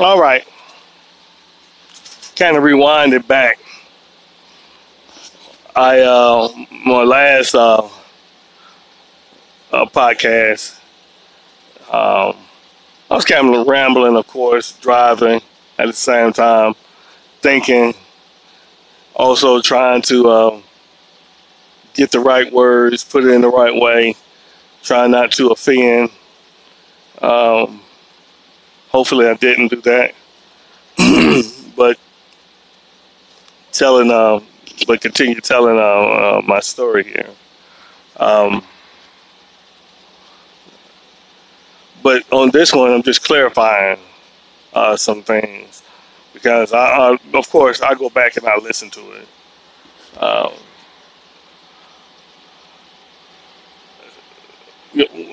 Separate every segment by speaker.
Speaker 1: All right. Kind of rewind it back. I uh my last uh, uh podcast um I was kind of rambling of course, driving at the same time, thinking, also trying to uh, get the right words, put it in the right way, trying not to offend. Um, hopefully I didn't do that. but telling, uh, but continue telling uh, uh, my story here. Um, but on this one, I'm just clarifying uh, some things because I, I, of course, I go back and I listen to it. Um,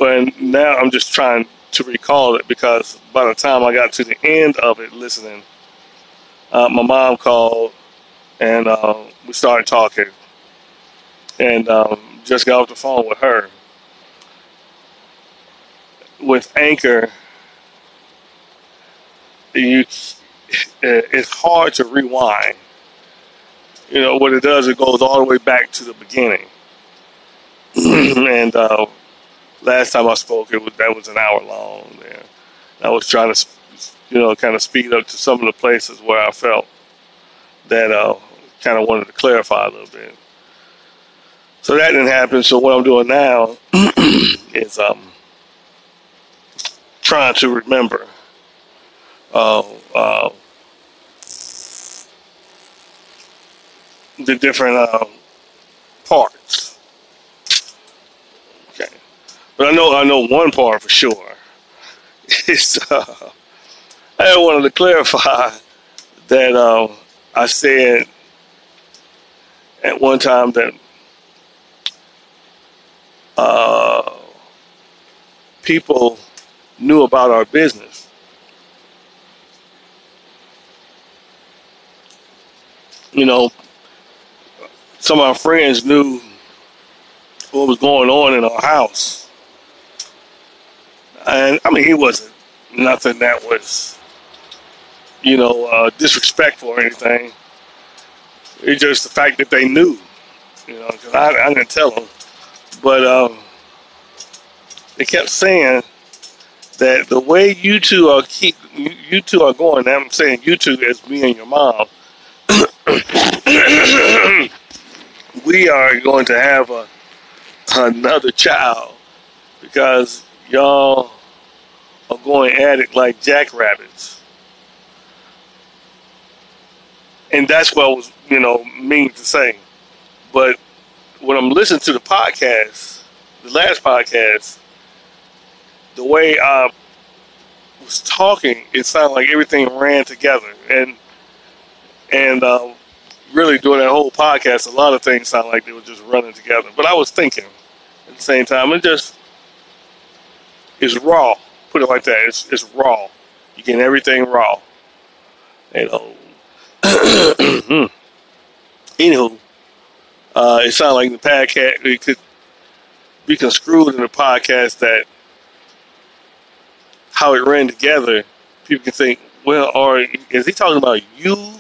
Speaker 1: and now I'm just trying to recall it because by the time I got to the end of it, listening, uh, my mom called and uh, we started talking, and um, just got off the phone with her. With Anchor, you it's hard to rewind. You know what it does? It goes all the way back to the beginning. and uh, last time I spoke, it was that was an hour long. There, I was trying to, you know, kind of speed up to some of the places where I felt that uh, kind of wanted to clarify a little bit. So that didn't happen. So what I'm doing now is um, trying to remember uh, uh, the different uh, parts. But I know I know one part for sure. It's uh, I wanted to clarify that uh, I said at one time that uh, people knew about our business. You know, some of our friends knew what was going on in our house. And I mean, he wasn't nothing that was, you know, uh, disrespectful or anything. It's just the fact that they knew, you know, because I, I didn't tell them. But um, they kept saying that the way you two are keep you, two are going. I'm saying you two as me and your mom. we are going to have a, another child because y'all are going at it like jackrabbits. And that's what I was, you know, mean to say. But when I'm listening to the podcast, the last podcast, the way I was talking, it sounded like everything ran together. And and uh, really during that whole podcast, a lot of things sound like they were just running together. But I was thinking at the same time, it just is raw. Put it like that. It's, it's raw. You get everything raw. You know. Anywho, uh, it sounded like the podcast it could be construed in the podcast that how it ran together. People can think, well, or is he talking about you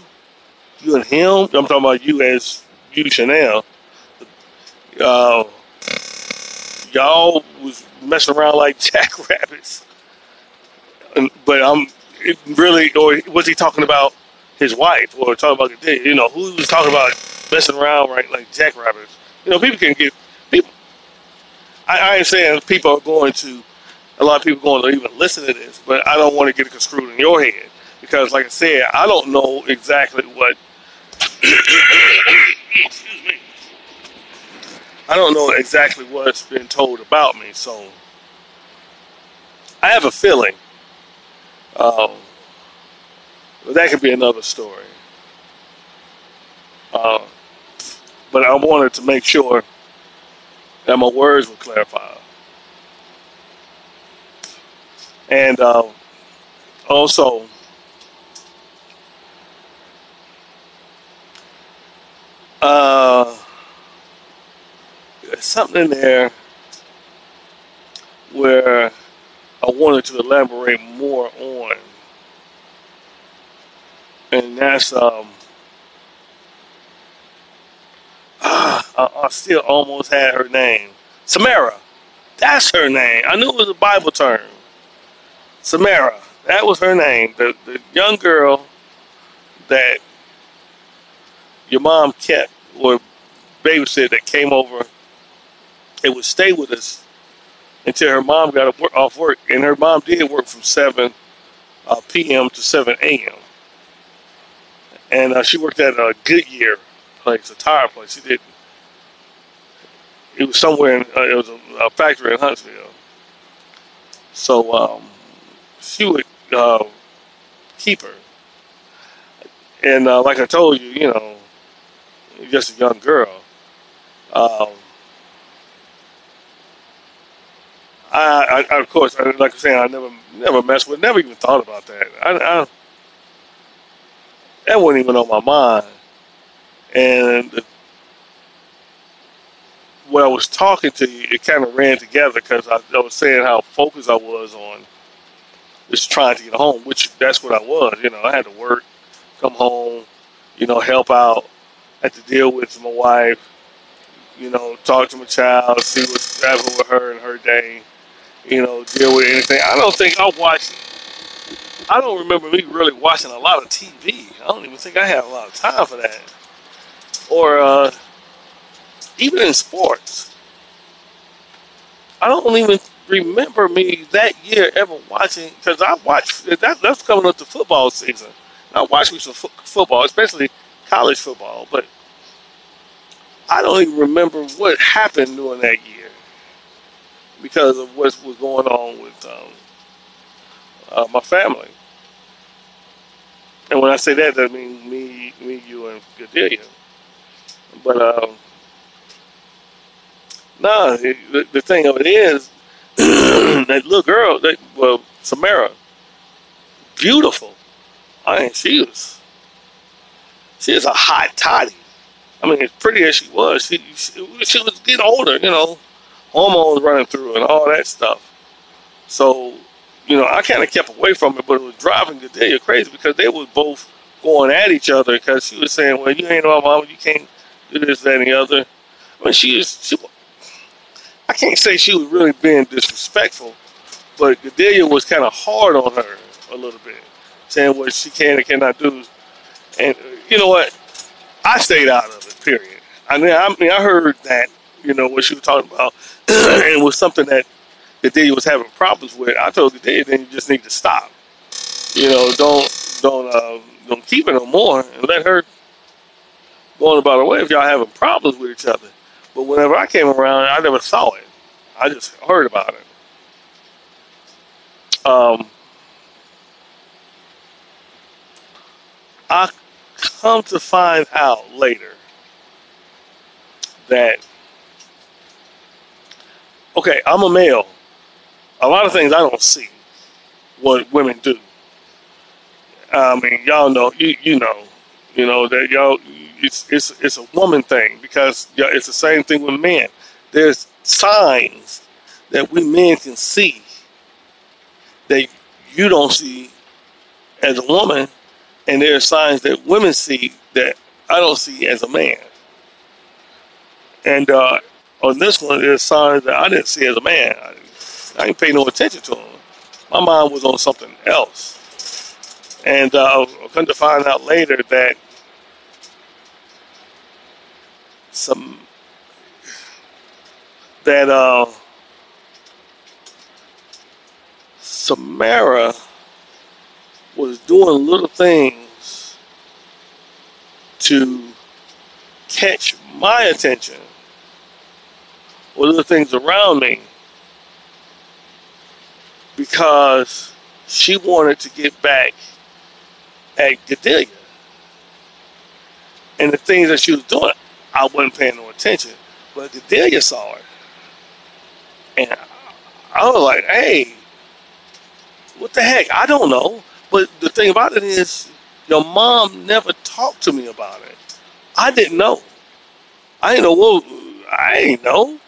Speaker 1: you and him. I'm talking about you as you, Chanel. Uh, y'all was messing around like jackrabbits. But I'm really, or was he talking about his wife, or talking about the you know who was talking about messing around right like jackrabbits? You know, people can get people. I, I ain't saying people are going to. A lot of people going to even listen to this, but I don't want to get it construed in your head because, like I said, I don't know exactly what Excuse me. I don't know exactly what's been told about me, so I have a feeling. Um, that could be another story. Uh, but I wanted to make sure that my words were clarified. And uh, also, Uh, something in there where I wanted to elaborate more on. and that's um. I, I still almost had her name, Samara. That's her name. I knew it was a Bible term. Samara. That was her name. The the young girl that your mom kept or babysit that came over and would stay with us until her mom got off work. And her mom did work from 7 uh, p.m. to 7 a.m. And uh, she worked at a Goodyear place, a tire place. She did. It was somewhere in, uh, it was a, a, factory in Huntsville. So um, she would uh, keep her. And uh, like I told you, you know, just a young girl. Um, I, I, of course, like I say, I never, never messed with, never even thought about that. I, I that wasn't even on my mind. And when I was talking to you, it kind of ran together because I, I was saying how focused I was on just trying to get home, which that's what I was. You know, I had to work, come home, you know, help out, had to deal with my wife, you know, talk to my child, see what's happening with her and her day, you know, deal with anything. I don't think I watched, I don't remember me really watching a lot of TV. I don't even think I had a lot of time for that. Or uh, even in sports. I don't even remember me that year ever watching, because I watched, that, that's coming up to football season. I watched me some fo- football, especially college football, but I don't even remember what happened during that year because of what was going on with um, uh, my family. And when I say that, that means me, me, you, and Gadelia. But um, no, the, the thing of it is, that little girl, that well, Samara, beautiful. I mean, she was, she was a hot toddy. I mean, as pretty as she was, she, she, she was getting older, you know, hormones running through and all that stuff. So, you know, I kind of kept away from it, but it was driving Gadelia crazy because they were both going at each other because she was saying, well, you ain't my mama, you can't do this, that, and the other. I mean, she was, she, I can't say she was really being disrespectful, but Gadelia was kind of hard on her a little bit, saying what she can and cannot do. And you know what? I stayed out of it. Period. I mean, I mean, I heard that you know what she was talking about, and it was something that Gadelia was having problems with. I told Gadelia, then you just need to stop. You know, don't don't uh, don't keep it no more, and let her go on about her way if y'all having problems with each other. But whenever I came around, I never saw it. I just heard about it. Um, I come to find out later that okay, I'm a male. A lot of things I don't see what women do. I mean, y'all know, you you know, you know that y'all it's it's it's a woman thing because it's the same thing with men. There's signs that we men can see that you don't see as a woman and there are signs that women see that I don't see as a man. And uh, on this one, there's signs that I didn't see as a man. I, didn't pay no attention to them. My mind was on something else. And uh, I come to find out later that some that uh, Samara was doing little things to catch my attention or the things around me because she wanted to get back at Gadelia. And the things that she was doing, I wasn't paying no attention. But Gadelia saw it. And I was like, hey, what the heck? I don't know. But the thing about it is, your mom never talked to me about it. I didn't know. I didn't know. Well, I ain't know.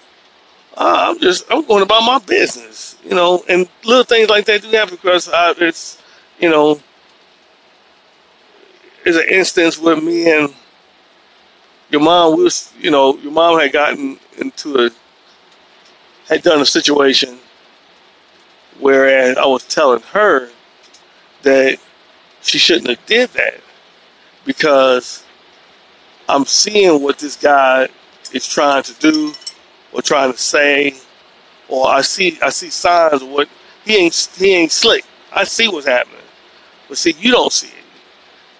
Speaker 1: Uh, I'm just I'm going about my business, you know. And little things like that do happen because I, it's, you know, is an instance where me and your mom was, you know, your mom had gotten into a, had done a situation whereas I was telling her that she shouldn't have did that because I'm seeing what this guy is trying to do or trying to say, or I see I see signs of what he ain't he ain't slick. I see what's happening, but see you don't see it.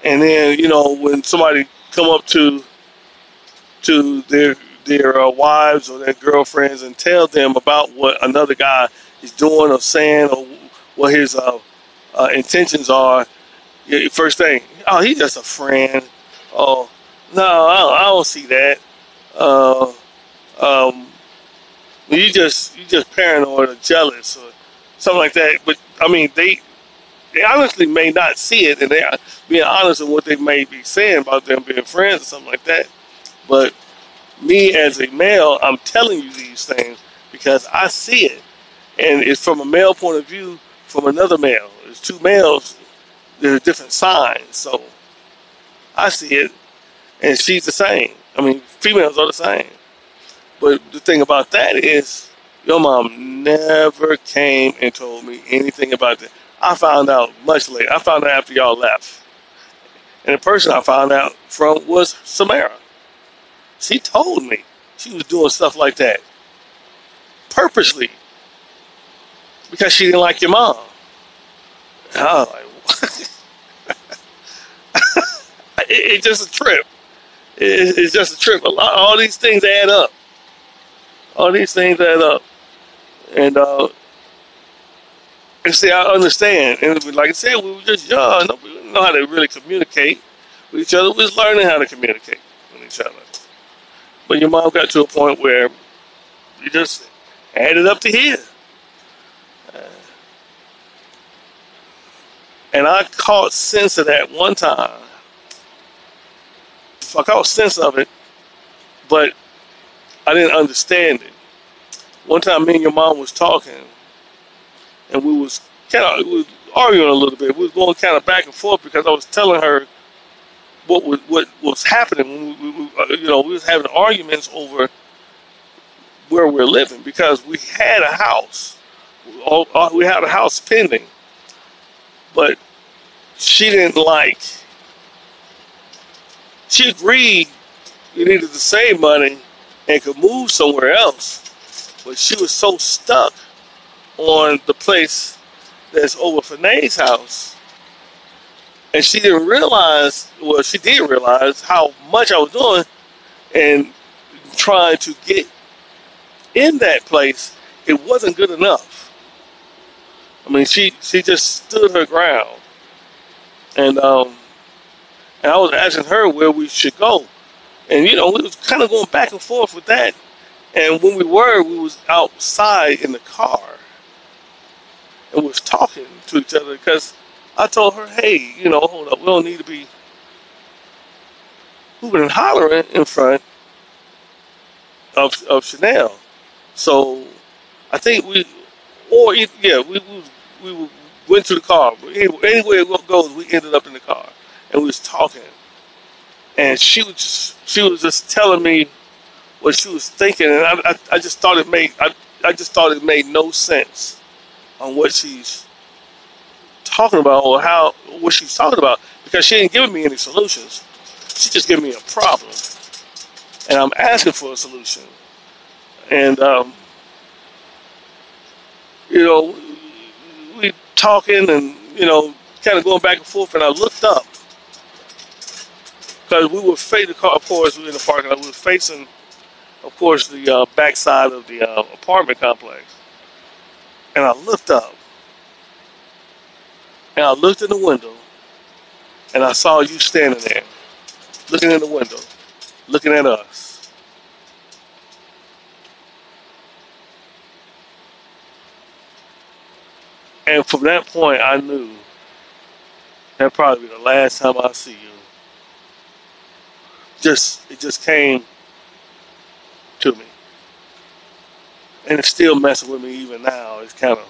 Speaker 1: And then you know when somebody come up to to their their uh, wives or their girlfriends and tell them about what another guy is doing or saying or what his uh, uh, intentions are, first thing, oh, he's just a friend. Oh, no, I don't, I don't see that. Uh, you just you just paranoid or jealous or something like that. But I mean, they they honestly may not see it, and they are being honest in what they may be saying about them being friends or something like that. But me as a male, I'm telling you these things because I see it, and it's from a male point of view from another male. There's two males. There's different signs, so I see it, and she's the same. I mean, females are the same. But the thing about that is, your mom never came and told me anything about that. I found out much later. I found out after y'all left. And the person I found out from was Samara. She told me she was doing stuff like that purposely because she didn't like your mom. And I was like, it, it's just a trip. It, it's just a trip. Lot, all these things add up. All these things add up. And, uh, and see, I understand. And like I said, we were just young. We didn't know how to really communicate with each other. We was learning how to communicate with each other. But your mom got to a point where you just added up to here. And I caught sense of that one time. I caught sense of it, but I didn't understand it. One time, me and your mom was talking, and we was kind of we was arguing a little bit. We was going kind of back and forth because I was telling her what was what was happening. We, we, uh, you know, we was having arguments over where we're living because we had a house. We had a house pending, but she didn't like. She agreed you needed to save money and could move somewhere else, but she was so stuck on the place that's over Fanae's house and she didn't realize, well, she did realize how much I was doing and trying to get in that place. It wasn't good enough. I mean, she she just stood her ground, and um, and I was asking her where we should go, and you know, we was kind of going back and forth with that. And when we were, we was outside in the car, and we was talking to each other because I told her, hey, you know, hold up, we don't need to be hooping and hollering in front of, of Chanel. So I think we, or yeah, we, we, we went to the car. Anyway, anywhere it goes, we ended up in the car and we was talking. And she was just, she was just telling me what she was thinking, and I, I, I just thought it made I, I just thought it made no sense on what she's talking about or how what she's talking about because she ain't giving me any solutions. She just giving me a problem, and I'm asking for a solution. And um, you know, we talking and you know, kind of going back and forth. And I looked up because we were facing. Of course, we were in the parking lot. We were facing, of course, the uh, backside of the uh, apartment complex. And I looked up and I looked in the window and I saw you standing there, looking in the window, looking at us. And from that point, I knew that probably be the last time I see you. Just it just came to me, and it's still messing with me even now. It's kind of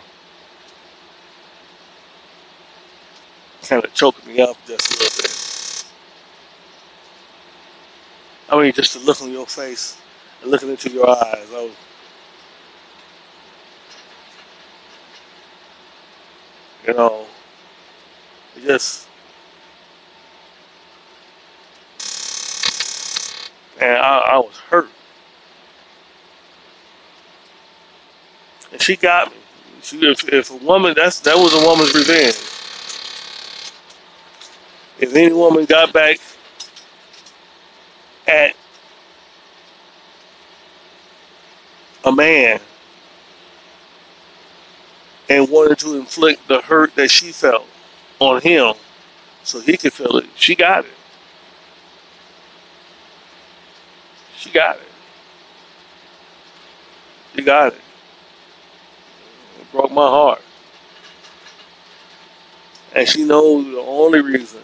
Speaker 1: kind of choking me up just a little bit. I mean, just to look on your face and looking into your eyes. Was, you know, it just, and I, I was hurt. And she got me. She, if, if a woman, that's that was a woman's revenge. If any woman got back at a man and wanted to inflict the hurt that she felt on him so he could feel it, she got it. She got it. She got it. It broke my heart. And she knows the only reason.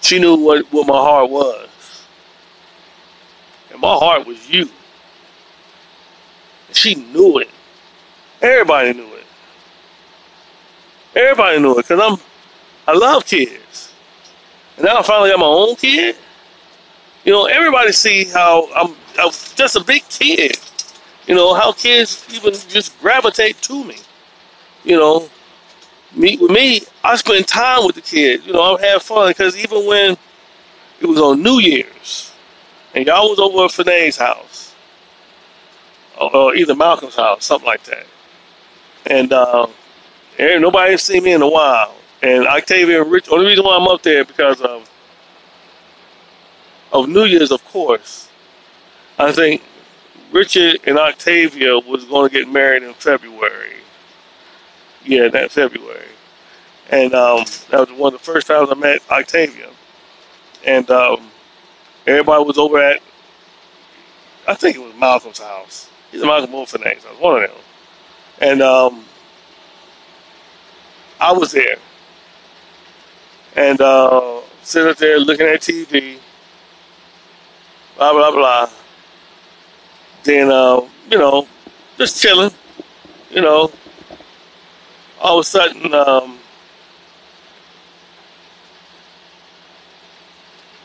Speaker 1: She knew what, what my heart was. And my heart was you. And she knew it. Everybody knew it. Everybody knew it because I'm I love kids. And now I finally got my own kid. You know, everybody see how I'm, I'm just a big kid. You know, how kids even just gravitate to me. You know, me with me, I spend time with the kids. You know, I have fun because even when it was on New Year's and y'all was over at Fanae's house, or, or either Malcolm's house, something like that, and uh, nobody seen me in a while. And Octavia and Rich, only reason why I'm up there because of of New Year's, of course. I think Richard and Octavia was going to get married in February. Yeah, that February. And um, that was one of the first times I met Octavia. And um, everybody was over at, I think it was Malcolm's house. He's a Malcolm Wolfen's house, one of them. And um, I was there. And uh, sitting up there looking at TV, blah, blah, blah. Then, uh, you know, just chilling, you know. All of a sudden, um,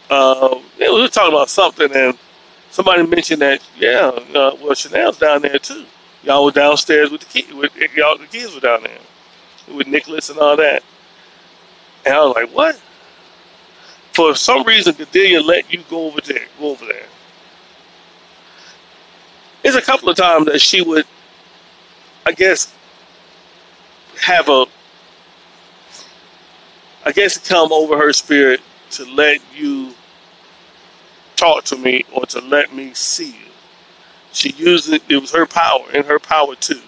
Speaker 1: uh, we were talking about something, and somebody mentioned that, yeah, uh, well, Chanel's down there too. Y'all were downstairs with the kids. With, y'all, the kids were down there with Nicholas and all that. And I was like, what? For some reason, Cordelia let you go over there. Go over there. There's a couple of times that she would, I guess, have a, I guess, come over her spirit to let you talk to me or to let me see you. She used it, it was her power, and her power too.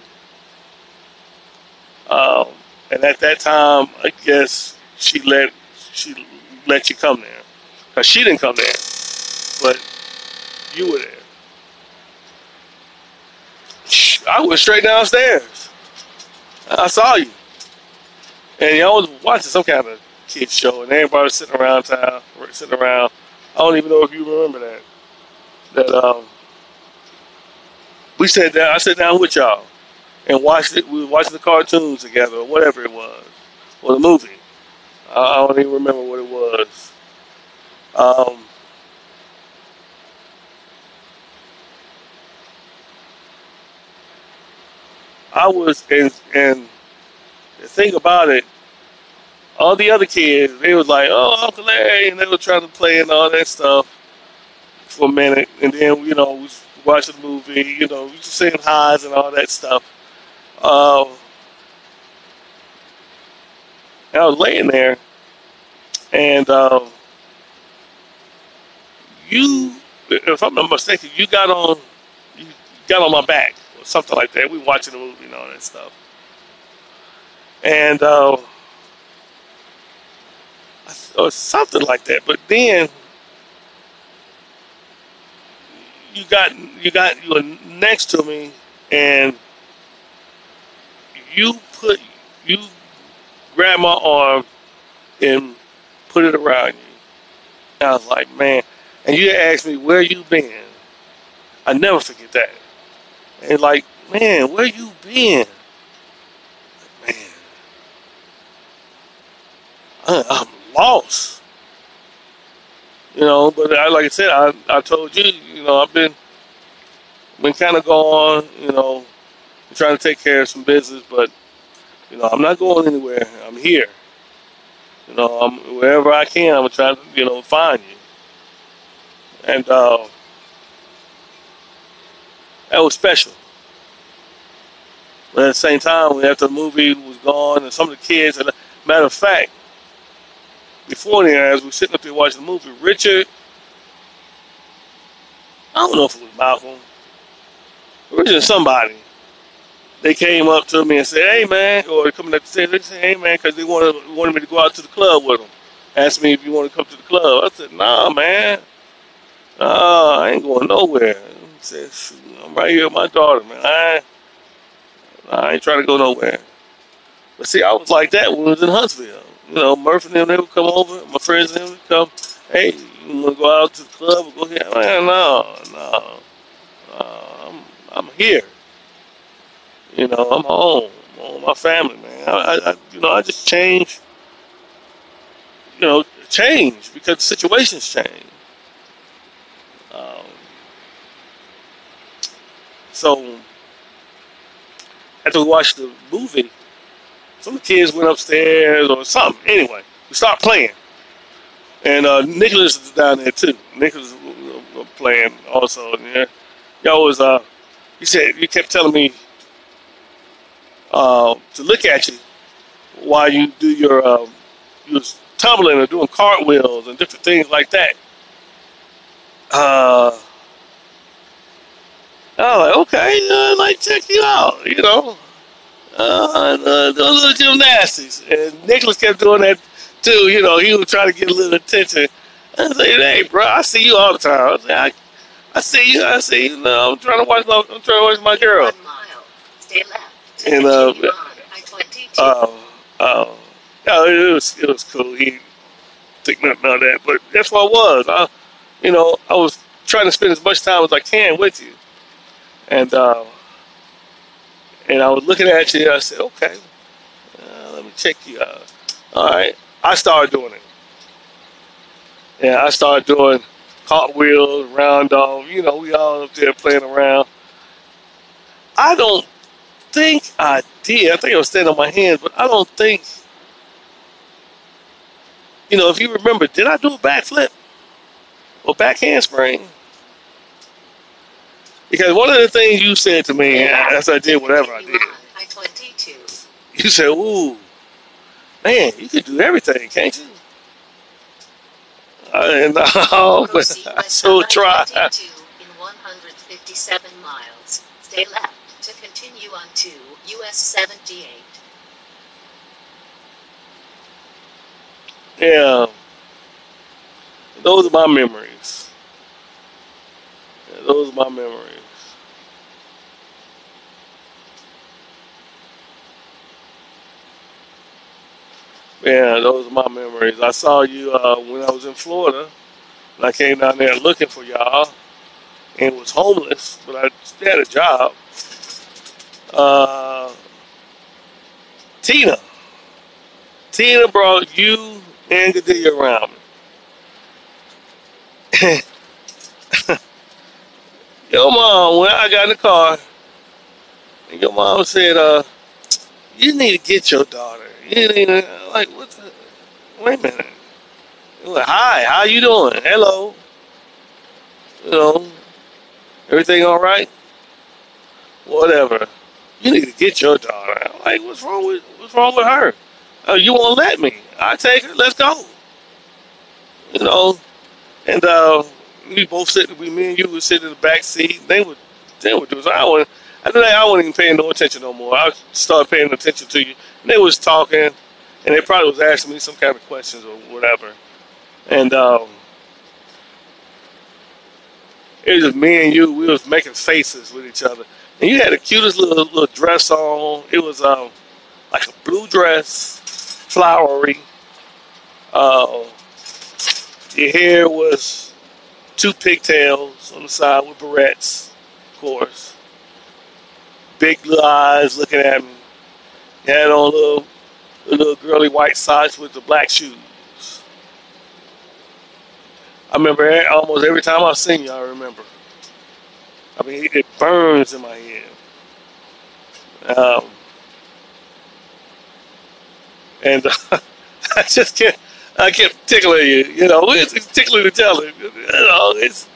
Speaker 1: Um, and at that time, I guess she let she let you come there, cause she didn't come there, but you were there. I went straight downstairs. I saw you, and y'all was watching some kind of kids show, and everybody was sitting around town, sitting around. I don't even know if you remember that. That um, we sat down. I sat down with y'all and watched it. We were watching the cartoons together, or whatever it was, or the movie. I, don't even remember what it was. Um, I was, and, and the thing about it, all the other kids, they was like, "Oh, Uncle Larry," and they were trying to play and all that stuff for a minute, and then you know, we watching the movie, you know, we just saying highs and all that stuff. Um, and I was laying there, and um, you, if I'm not mistaken, you got on, you got on my back or something like that. We watching the movie and all that stuff, and uh, or something like that. But then you got you got you were next to me, and you put you grabbed my arm and put it around you. And I was like, man. And you asked me where you been. I never forget that. And like, man, where you been? Like, man, I, I'm lost. You know, but I, like I said, I, I told you, you know, I've been been kind of gone, you know, trying to take care of some business, but you know, I'm not going anywhere. I'm here. You know, I'm wherever I can. I'm gonna try to, you know, find you. And uh, that was special. But at the same time, after the movie was gone, and some of the kids, and matter of fact, before then, as we were sitting up there watching the movie, Richard, I don't know if it was Malcolm, Richard somebody, they came up to me and said, "Hey man," or coming up to say, "They said, hey man," because they wanted wanted me to go out to the club with them. Asked me if you want to come to the club. I said, "Nah, man, nah, I ain't going nowhere." He said, "I'm right here with my daughter, man. I, I ain't trying to go nowhere." But see, I was like that when we was in Huntsville. You know, Murphy and them, they would come over. My friends and them would come. Hey, you want to go out to the club go here? Man, no, no, no I'm, I'm here. You know, I'm home. I'm home my family, man. I, I, you know, I just change. You know, change because situations change. Um, so after we watched the movie, some of the kids went upstairs or something. Anyway, we start playing, and uh, Nicholas is down there too. Nicholas was playing also. Yeah, y'all was uh, he said you kept telling me uh, to look at you while you do your um, you was tumbling or doing cartwheels and different things like that. Uh, I was like, okay, uh, like check you out, you know, uh, the, the little gymnastics. And Nicholas kept doing that too. You know, he was trying to get a little attention. I said, hey, bro, I see you all the time. I, said, I, I see you. I see you. No, I'm trying to watch. My, I'm trying to watch my girl.
Speaker 2: One mile. Stay left.
Speaker 1: And uh,
Speaker 2: Continue on I-22.
Speaker 1: uh, uh, yeah, it was it was cool. He think nothing of that, but that's what I was. I, you know, I was trying to spend as much time as I can with you, and uh, and I was looking at you. I said, okay, uh, let me check you out. All right, I started doing it. Yeah, I started doing cartwheels, round off. You know, we all up there playing around. I don't think I did. I think I was standing on my hands, but I don't think. You know, if you remember, did I do a backflip or back handspring? Because one of the things you said to me as I did whatever I did,
Speaker 2: on I-22.
Speaker 1: you said, "Ooh, man, you could do everything, can't you?" And uh, but I
Speaker 2: west
Speaker 1: so
Speaker 2: on
Speaker 1: tried.
Speaker 2: I-22 in 157 miles. Stay left US 78.
Speaker 1: Yeah, those are my memories. Yeah, those are my memories. Yeah, those are my memories. I saw you uh, when I was in Florida, and I came down there looking for y'all, and was homeless, but I still had a job. Uh, Tina, Tina brought you and Gadia around your mom, when I got in the car, and your mom said, uh, you need to get your daughter. You need to, like, what the, wait a minute. Like, Hi, how you doing? Hello. You know, everything all right? Whatever. You need to get your daughter. I'm like, what's wrong with, what's wrong with her? Oh, you won't let me. I take her. Let's go. You know, and uh, we both sitting. We, me and you, would sit in the back seat. They would, they would do. So I wasn't. After that, I wasn't even paying no attention no more. I started paying attention to you. And they was talking, and they probably was asking me some kind of questions or whatever. And um, it was just me and you. We was making faces with each other. And you had the cutest little little dress on. It was um like a blue dress, flowery. Uh, your hair was two pigtails on the side with barrettes, of course. Big blue eyes looking at me. You had on little, little girly white socks with the black shoes. I remember almost every time I've seen you, I remember. I mean, it burns in my head. Um, and I just can't, I can't tickle you. You know, it's, it's tickling tell it. You know, it's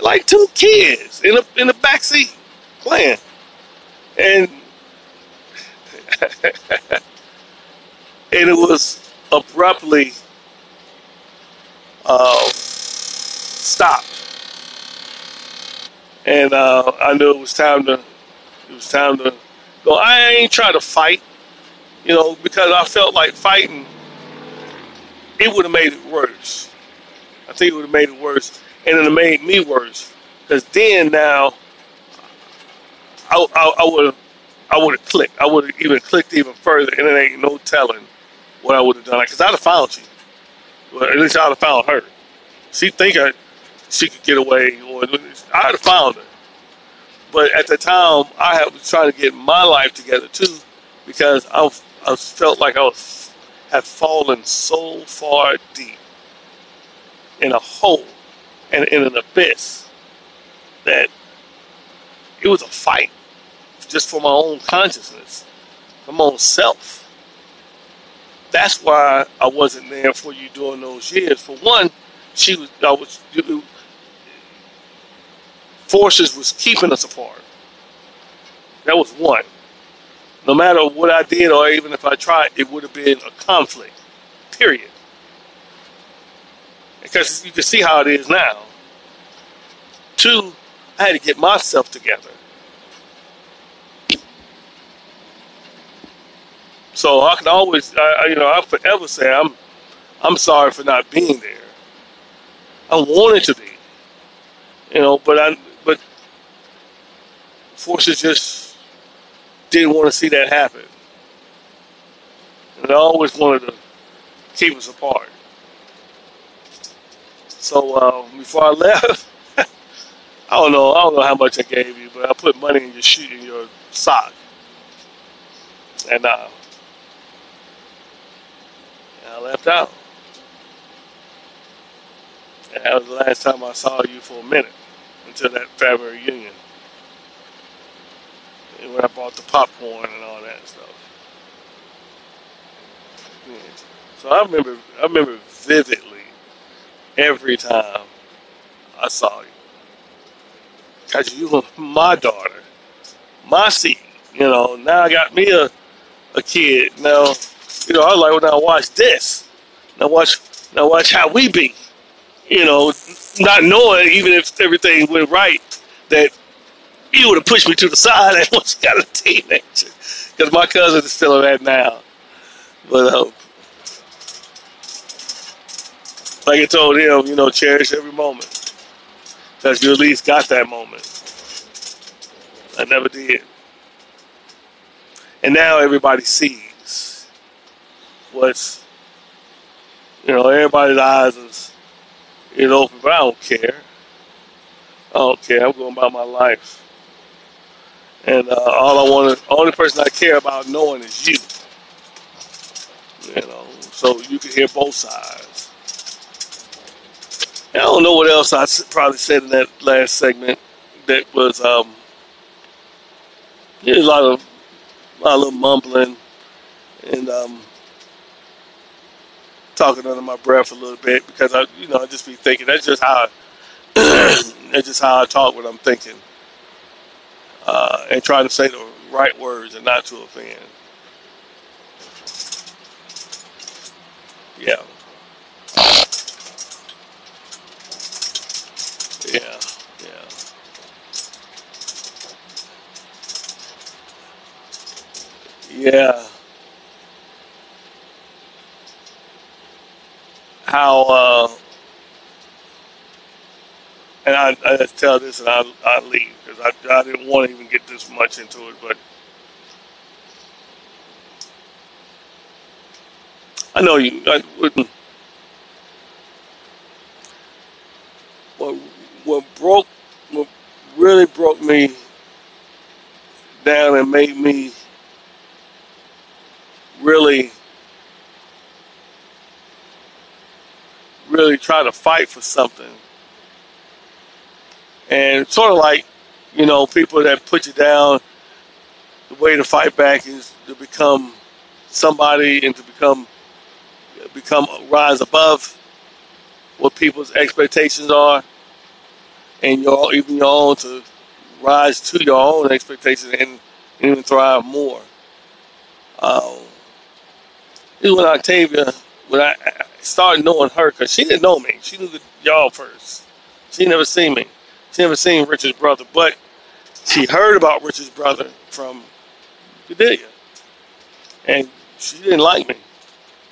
Speaker 1: like two kids in a in the back seat playing, and and it was abruptly uh, stopped, and uh, I knew it was time to it was time to go. I ain't trying to fight, you know, because I felt like fighting it would have made it worse. I think it would have made it worse, and it would made me worse. Because then now I, would have I would have clicked. I would have even clicked even further, and it ain't no telling what I would have done. Because I'd have found you. Well, at least I'd have found her. She think I, she could get away, or I'd have found her. But at the time, I had was trying to get my life together too, because I, I felt like I was had fallen so far deep in a hole and in an abyss that it was a fight just for my own consciousness, for my own self. That's why I wasn't there for you during those years. For one, she was, I was, forces was keeping us apart. That was one. No matter what I did, or even if I tried, it would have been a conflict. Period. Because you can see how it is now. Two, I had to get myself together. So I can always, I, you know, I forever say I'm, I'm sorry for not being there. I wanted to be, you know, but I, forces just didn't want to see that happen, and I always wanted to keep us apart. So uh, before I left, I don't know, I don't know how much I gave you, but I put money in your shoe, in your sock, and uh, I left out. And that was the last time I saw you for a minute until that family reunion. When I bought the popcorn and all that stuff. So I remember I remember vividly every time I saw you. Cause you were my daughter, my seed. You know, now I got me a, a kid. Now, you know, I was like, well now watch this. Now watch now watch how we be. You know, not knowing even if everything went right, that you would have pushed me to the side and once got a teenager. Because my cousin is still on that now. But uh, like I told him, you know, cherish every moment. Because you at least got that moment. I never did. And now everybody sees what's, you know, everybody's eyes is, is open, but I don't care. I don't care. I'm going about my life. And uh, all I want to, only person I care about knowing is you. You know, so you can hear both sides. And I don't know what else I probably said in that last segment that was um, a lot of a lot of little mumbling and um, talking under my breath a little bit because I, you know, I just be thinking. That's just how I, that's just how I talk when I'm thinking uh, and try to say the right words and not to offend. Yeah, yeah, yeah, yeah. How uh, and I, I tell this and I I leave because I, I didn't want to even get this much into it, but I know you. I, what what what broke what really broke me down and made me really really try to fight for something. And sort of like, you know, people that put you down, the way to fight back is to become somebody and to become become rise above what people's expectations are and your even your own to rise to your own expectations and, even thrive more. Um, this is when Octavia, when I started knowing her, because she didn't know me. She knew the, y'all first. She never seen me. Never seen Richard's brother, but she heard about Richard's brother from Gadelia. And she didn't like me.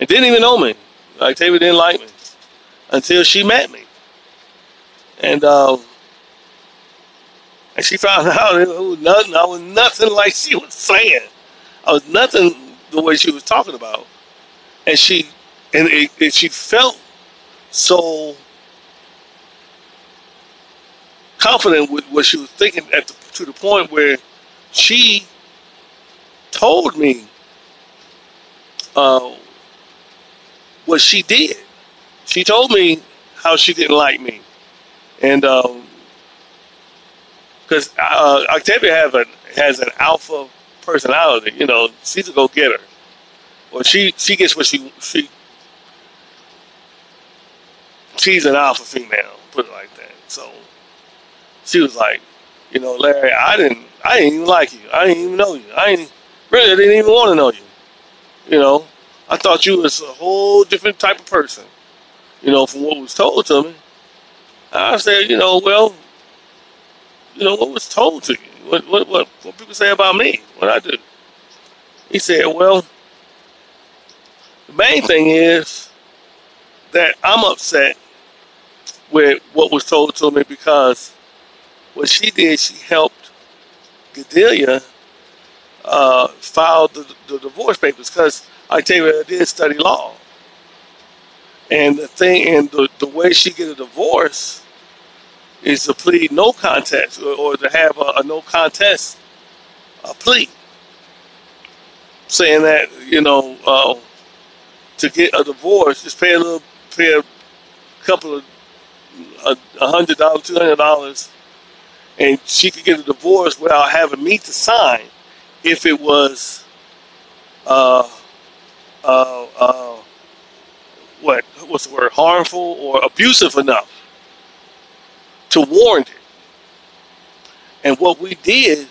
Speaker 1: And didn't even know me. Like Octavia didn't like me until she met me. And um, and she found out it was nothing. I was nothing like she was saying. I was nothing the way she was talking about. And she and it, it, she felt so confident with what she was thinking at the, to the point where she told me uh, what she did. She told me how she didn't like me, and because um, uh, Octavia have a, has an alpha personality, you know, she's a go getter. Well, she she gets what she she she's an alpha female, put it like that. So she was like, you know, Larry, I didn't I didn't even like you. I didn't even know you. I didn't really didn't even want to know you. You know, I thought you was a whole different type of person. You know, from what was told to me. I said, you know, well, you know, what was told to you? What what what, what people say about me? What I do? He said, well, the main thing is that I'm upset with what was told to me because what she did, she helped Gadelia uh, file the, the divorce papers because I tell you, I did study law. And the thing, and the, the way she get a divorce is to plead no contest or, or to have a, a no contest a plea. Saying that, you know, uh, to get a divorce, just pay a little, pay a couple of a hundred dollars, two hundred dollars, and she could get a divorce without having me to sign if it was uh, uh, uh, what what's the word harmful or abusive enough to warrant it. And what we did,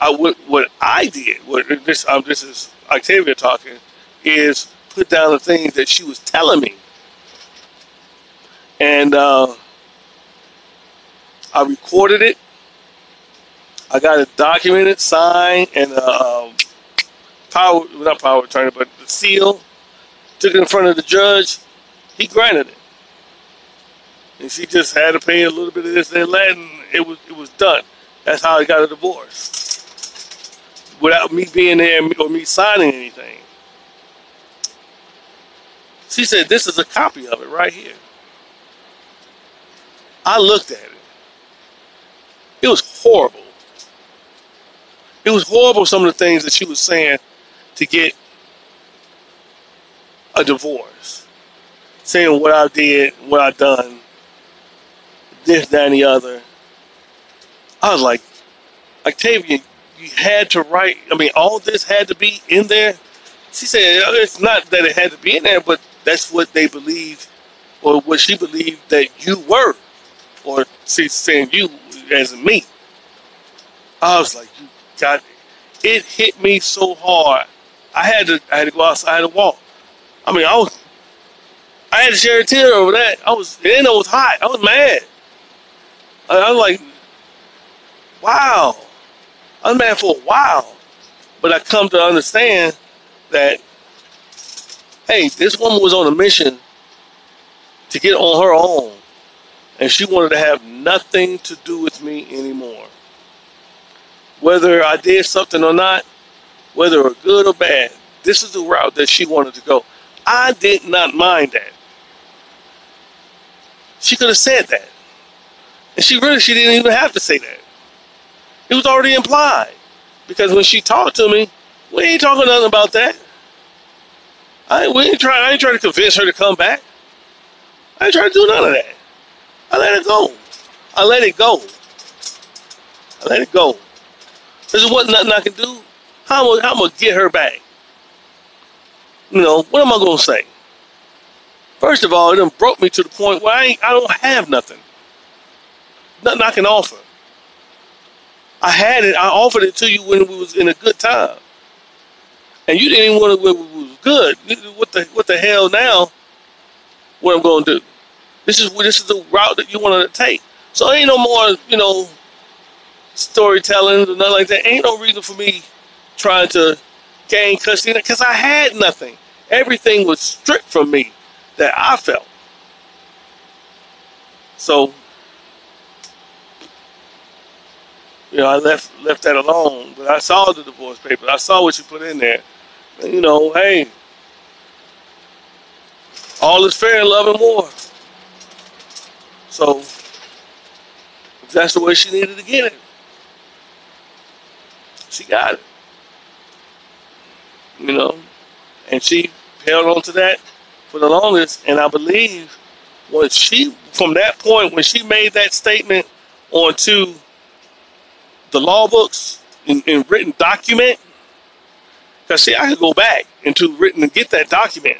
Speaker 1: I what, what I did, what this um, this is Octavia talking, is put down the things that she was telling me and uh, I recorded it. I got it documented, signed, and uh, um, power not power attorney, but the seal. Took it in front of the judge. He granted it, and she just had to pay a little bit of this and that, and it was it was done. That's how I got a divorce, without me being there or me signing anything. She said, "This is a copy of it right here." I looked at it. It was horrible. It was horrible, some of the things that she was saying to get a divorce. Saying what I did, what I done, this, that, and the other. I was like, Octavia, you had to write, I mean, all this had to be in there. She said, it's not that it had to be in there, but that's what they believed, or what she believed that you were or she's saying you as me. I was like, you got it. it hit me so hard. I had to I had to go outside to walk. I mean I was I had to share a tear over that. I was and it was hot. I was mad. I, I was like, wow. I was mad for a while. But I come to understand that hey, this woman was on a mission to get on her own and she wanted to have nothing to do with me anymore. Whether I did something or not, whether good or bad, this is the route that she wanted to go. I did not mind that. She could have said that. And she really she didn't even have to say that. It was already implied. Because when she talked to me, we ain't talking nothing about that. I we ain't trying I ain't trying to convince her to come back. I ain't trying to do none of that. I let it go. I let it go. I let it go. There's what nothing I can do. How am I gonna get her back? You know, what am I gonna say? First of all, it done broke me to the point where I I don't have nothing. Nothing I can offer. I had it, I offered it to you when we was in a good time. And you didn't want to. when it was good. What the what the hell now? What am I'm gonna do? This is this is the route that you want to take. So ain't no more, you know, storytelling or nothing like that. Ain't no reason for me trying to gain custody because I had nothing. Everything was stripped from me that I felt. So, you know, I left left that alone. But I saw the divorce papers. I saw what you put in there. And, you know, hey, all is fair in love and war. So, that's the way she needed to get it, she got it. You know, and she held on to that for the longest. And I believe when she, from that point, when she made that statement onto the law books in, in written document, because see, I could go back into written and get that document,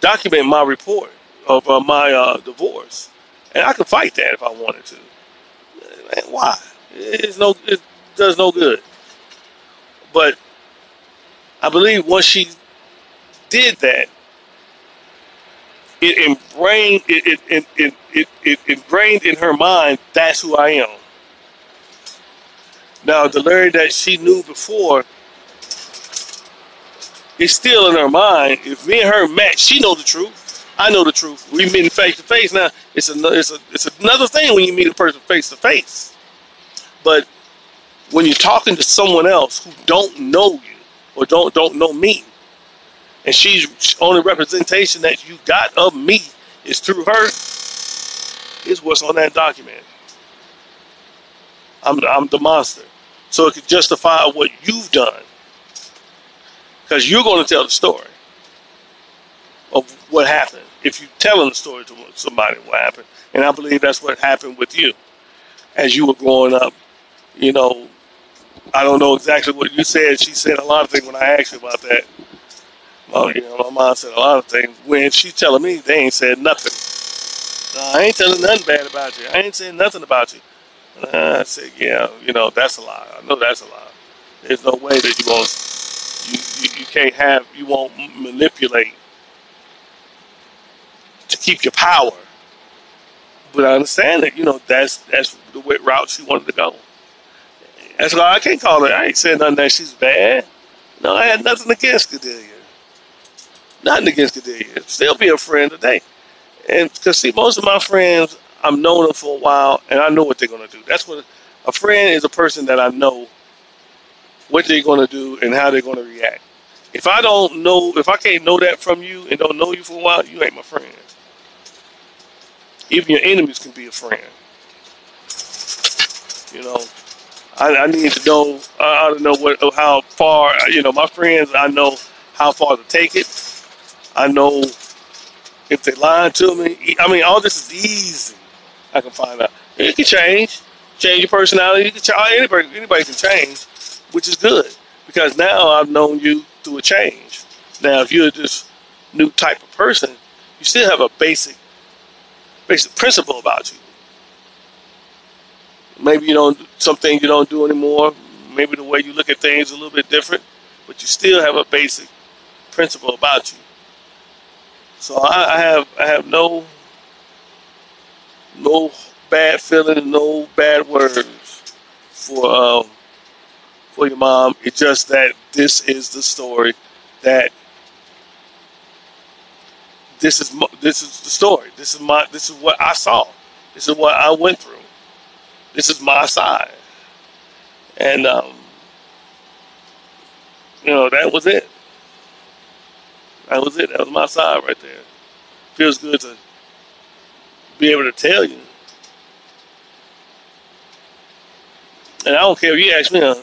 Speaker 1: document my report of uh, my uh, divorce, and I could fight that if I wanted to. Man, why? It's no, it does no good. But I believe once she did that, it ingrained it it, it, it, it, ingrained in her mind that's who I am. Now the Larry that she knew before is still in her mind. If me and her met, she know the truth. I know the truth. We meet face to face. Now it's a it's a it's another thing when you meet a person face to face. But when you're talking to someone else who don't know you or don't don't know me, and she's only representation that you got of me is through her, is what's on that document. I'm I'm the monster, so it could justify what you've done, because you're going to tell the story of what happened. If you're telling the story to somebody, what happened, and I believe that's what happened with you as you were growing up. You know, I don't know exactly what you said. She said a lot of things when I asked you about that. Well, you know, my mom said a lot of things. When she's telling me, they ain't said nothing. No, I ain't telling nothing bad about you. I ain't saying nothing about you. Uh, I said, yeah, you know, that's a lie. I know that's a lie. There's no way that you won't, you, you, you can't have, you won't manipulate to keep your power. But I understand that, you know, that's that's the route she wanted to go. That's why I can't call her. I ain't saying nothing that she's bad. No, I had nothing against Cordelia. Nothing against Cordelia. Still be a friend today. And because see, most of my friends, I've known them for a while, and I know what they're gonna do. That's what a friend is. A person that I know what they're gonna do and how they're gonna react. If I don't know, if I can't know that from you and don't know you for a while, you ain't my friend. Even your enemies can be a friend. You know, I, I need to know. I to know what, how far. You know, my friends. I know how far to take it. I know if they lying to me. I mean, all this is easy. I can find out. It can change. Change your personality. You can change. Anybody, anybody can change, which is good because now I've known you through a change. Now, if you're this new type of person, you still have a basic, basic principle about you. Maybe you don't some things you don't do anymore. Maybe the way you look at things is a little bit different, but you still have a basic principle about you. So I, I have I have no no bad feeling, no bad words for um, for your mom. It's just that this is the story that this is this is the story. This is my this is what I saw. This is what I went through. This is my side, and um, you know that was it. That was it. That was my side right there. Feels good to be able to tell you. And I don't care if you ask me uh,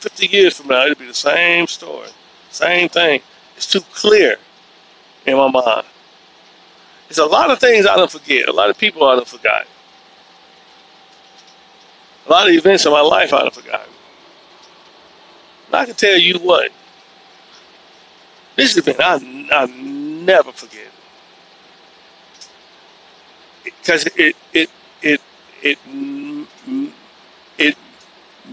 Speaker 1: 50 years from now, it'll be the same story, same thing. It's too clear in my mind. There's a lot of things I don't forget. A lot of people I don't forgot. A lot of events in my life I don't forgot. I can tell you what. This event I I never forget because it it it it it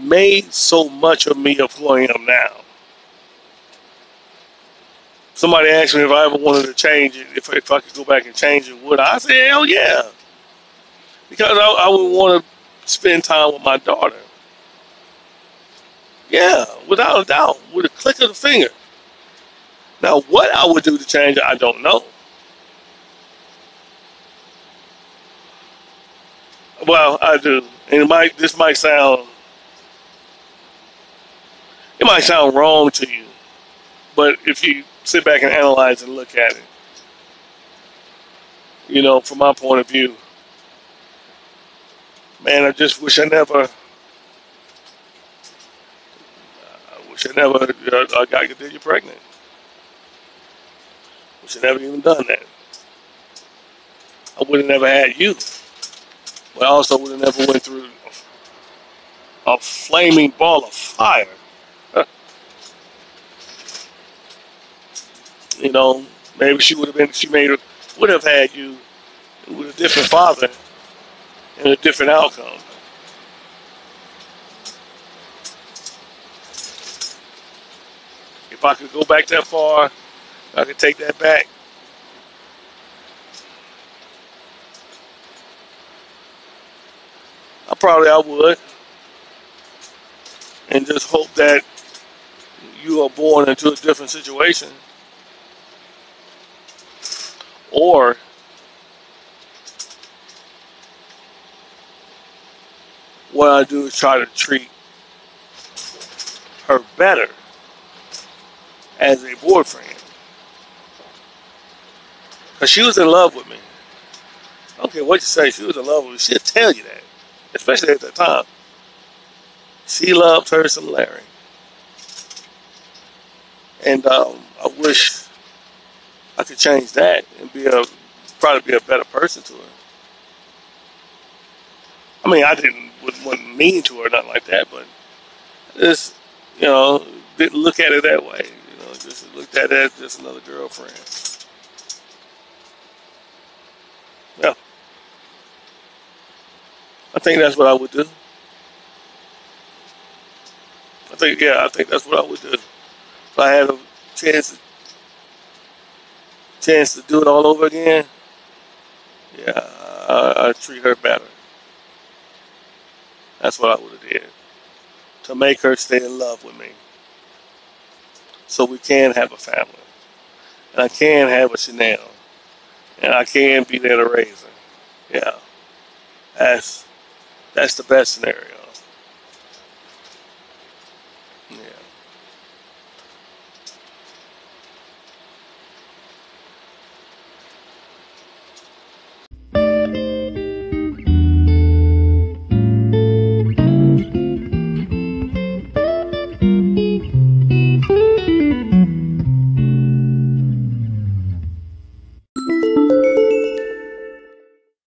Speaker 1: made so much of me of who I am now. Somebody asked me if I ever wanted to change it, if, if I could go back and change it, would I? I say, hell yeah. Because I, I would want to spend time with my daughter. Yeah, without a doubt, with a click of the finger. Now, what I would do to change it, I don't know. Well, I do, and it might. This might sound. It might sound wrong to you, but if you sit back and analyze and look at it, you know, from my point of view, man, I just wish I never. I wish I never uh, I got you pregnant. Wish I never even done that. I would have never had you. But I also would have never went through a flaming ball of fire. You know, maybe she would have been, she made, would have had you with a different father and a different outcome. If I could go back that far, I could take that back. I probably I would, and just hope that you are born into a different situation, or what I do is try to treat her better as a boyfriend. Because she was in love with me. I don't care what you say, she was in love with me. She'll tell you that especially at that time. She loved her some Larry. And um, I wish I could change that and be a probably be a better person to her. I mean, I didn't wasn't mean to her, nothing like that, but just you know didn't look at it that way. You know, just looked at it as just another girlfriend. Yeah. I think that's what I would do. I think, yeah, I think that's what I would do. If I had a chance chance to do it all over again, yeah, I, I'd treat her better. That's what I would have did. To make her stay in love with me. So we can have a family. And I can have a Chanel. And I can be there to raise her. Yeah. That's that's the best scenario.